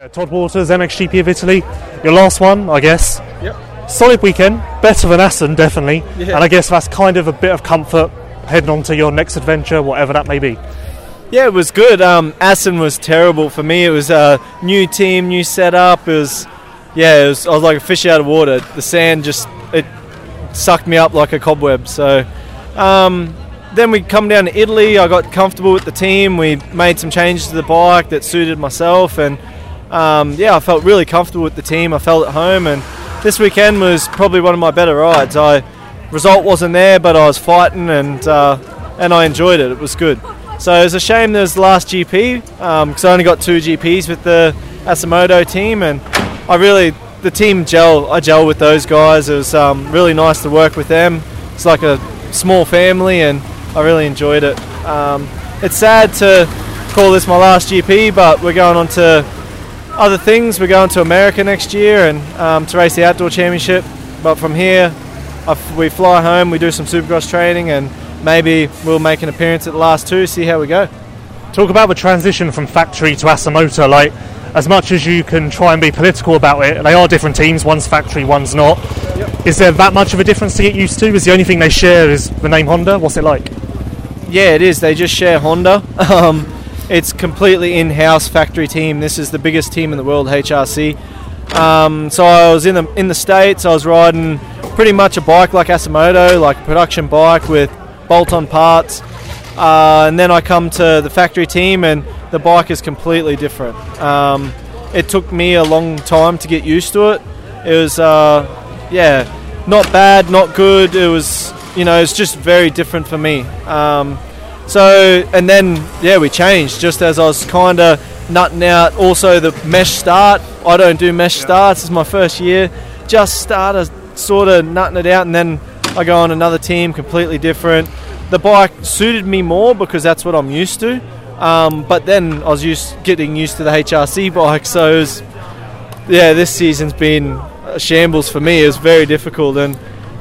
Uh, Todd Waters, MXGP of Italy, your last one, I guess. Yep. Solid weekend, better than Assen, definitely. Yeah. And I guess that's kind of a bit of comfort heading on to your next adventure, whatever that may be. Yeah, it was good. Um, Assen was terrible for me. It was a new team, new setup. It was, yeah, it was, I was like a fish out of water. The sand just it sucked me up like a cobweb. So um, then we come down to Italy. I got comfortable with the team. We made some changes to the bike that suited myself, and um, yeah, I felt really comfortable with the team. I felt at home, and this weekend was probably one of my better rides. I result wasn't there, but I was fighting, and uh, and I enjoyed it. It was good. So it was a shame there's the last GP because I only got two GPs with the Assomotor team, and I really the team gel. I gel with those guys. It was um, really nice to work with them. It's like a small family, and I really enjoyed it. Um, it's sad to call this my last GP, but we're going on to other things. We're going to America next year and um, to race the outdoor championship. But from here, I f- we fly home. We do some supercross training, and maybe we'll make an appearance at the last two. See how we go. Talk about the transition from factory to Assomotor. Like, as much as you can try and be political about it, they are different teams. One's factory, one's not. Is there that much of a difference to get used to? Is the only thing they share is the name Honda? What's it like? Yeah, it is. They just share Honda. Um, it's completely in-house factory team. This is the biggest team in the world, HRC. Um, so I was in the in the states. I was riding pretty much a bike like Assomotor, like a production bike with bolt-on parts. Uh, and then I come to the factory team, and the bike is completely different. Um, it took me a long time to get used to it. It was, uh, yeah, not bad, not good. It was, you know, it's just very different for me. Um, so, and then, yeah, we changed just as I was kind of nutting out. Also, the mesh start. I don't do mesh starts. It's my first year. Just started sort of nutting it out, and then I go on another team, completely different. The bike suited me more because that's what I'm used to. Um, but then I was used getting used to the HRC bike, so it was, yeah, this season's been a shambles for me. It was very difficult, and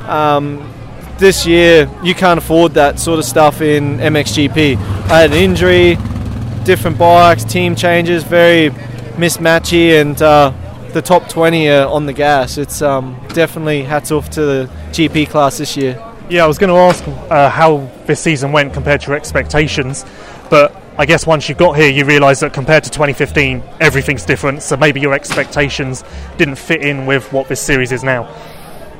um, this year you can't afford that sort of stuff in MXGP. I had an injury, different bikes, team changes, very mismatchy, and uh, the top 20 are on the gas. It's um, definitely hats off to the GP class this year. Yeah, I was going to ask uh, how this season went compared to your expectations, but I guess once you got here, you realise that compared to 2015, everything's different. So maybe your expectations didn't fit in with what this series is now.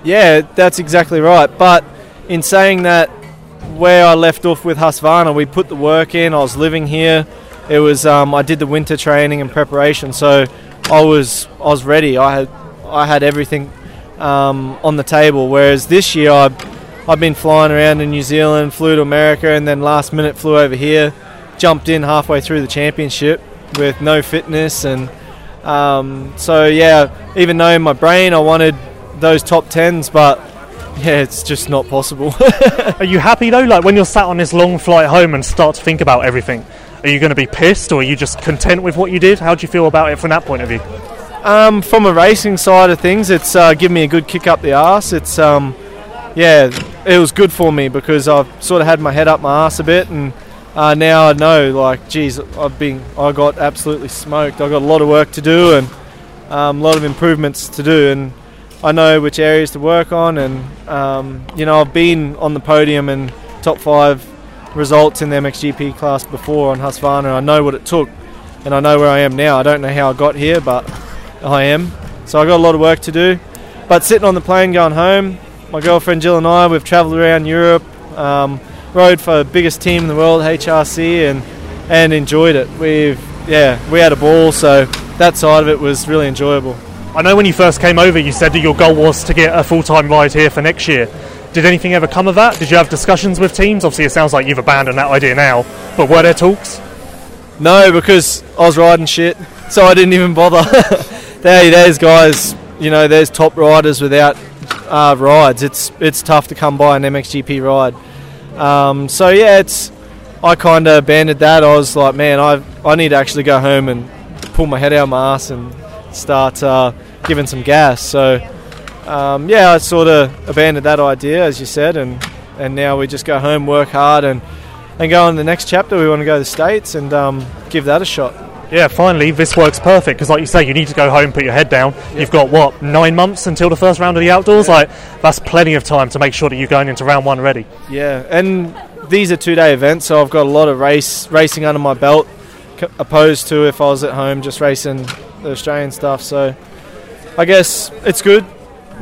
Yeah, that's exactly right. But in saying that, where I left off with Husqvarna, we put the work in. I was living here. It was um, I did the winter training and preparation, so I was I was ready. I had I had everything um, on the table. Whereas this year, I I've been flying around in New Zealand, flew to America, and then last minute flew over here. Jumped in halfway through the championship with no fitness, and um, so yeah, even though in my brain I wanted those top tens, but yeah, it's just not possible. Are you happy though? Like when you're sat on this long flight home and start to think about everything, are you going to be pissed or are you just content with what you did? How do you feel about it from that point of view? Um, from a racing side of things, it's uh, given me a good kick up the arse. It's um, yeah, it was good for me because I've sort of had my head up my arse a bit, and uh, now I know like, geez, I've been I got absolutely smoked. I've got a lot of work to do and um, a lot of improvements to do, and I know which areas to work on, and um, you know I've been on the podium and top five results in the MXGP class before on Husqvarna. I know what it took, and I know where I am now. I don't know how I got here, but I am. So I got a lot of work to do. But sitting on the plane going home, my girlfriend Jill and I, we've travelled around Europe, um, rode for the biggest team in the world, HRC, and and enjoyed it. We've yeah, we had a ball. So that side of it was really enjoyable. I know when you first came over, you said that your goal was to get a full time ride here for next year. Did anything ever come of that? Did you have discussions with teams? Obviously, it sounds like you've abandoned that idea now, but were there talks? No, because I was riding shit, so I didn't even bother. there, there's guys, you know, there's top riders without uh, rides. It's it's tough to come by an MXGP ride. Um, so yeah, it's I kind of abandoned that. I was like, man, I I need to actually go home and pull my head out of my ass and start uh, giving some gas. So um, yeah, I sort of abandoned that idea, as you said, and and now we just go home, work hard, and and go on the next chapter. We want to go to the states and um, give that a shot. Yeah, finally, this works perfect because, like you say, you need to go home, put your head down. You've got what nine months until the first round of the outdoors. Like that's plenty of time to make sure that you're going into round one ready. Yeah, and these are two day events, so I've got a lot of race racing under my belt, c- opposed to if I was at home just racing the Australian stuff. So I guess it's good.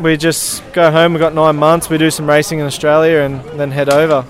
We just go home. We've got nine months. We do some racing in Australia and then head over.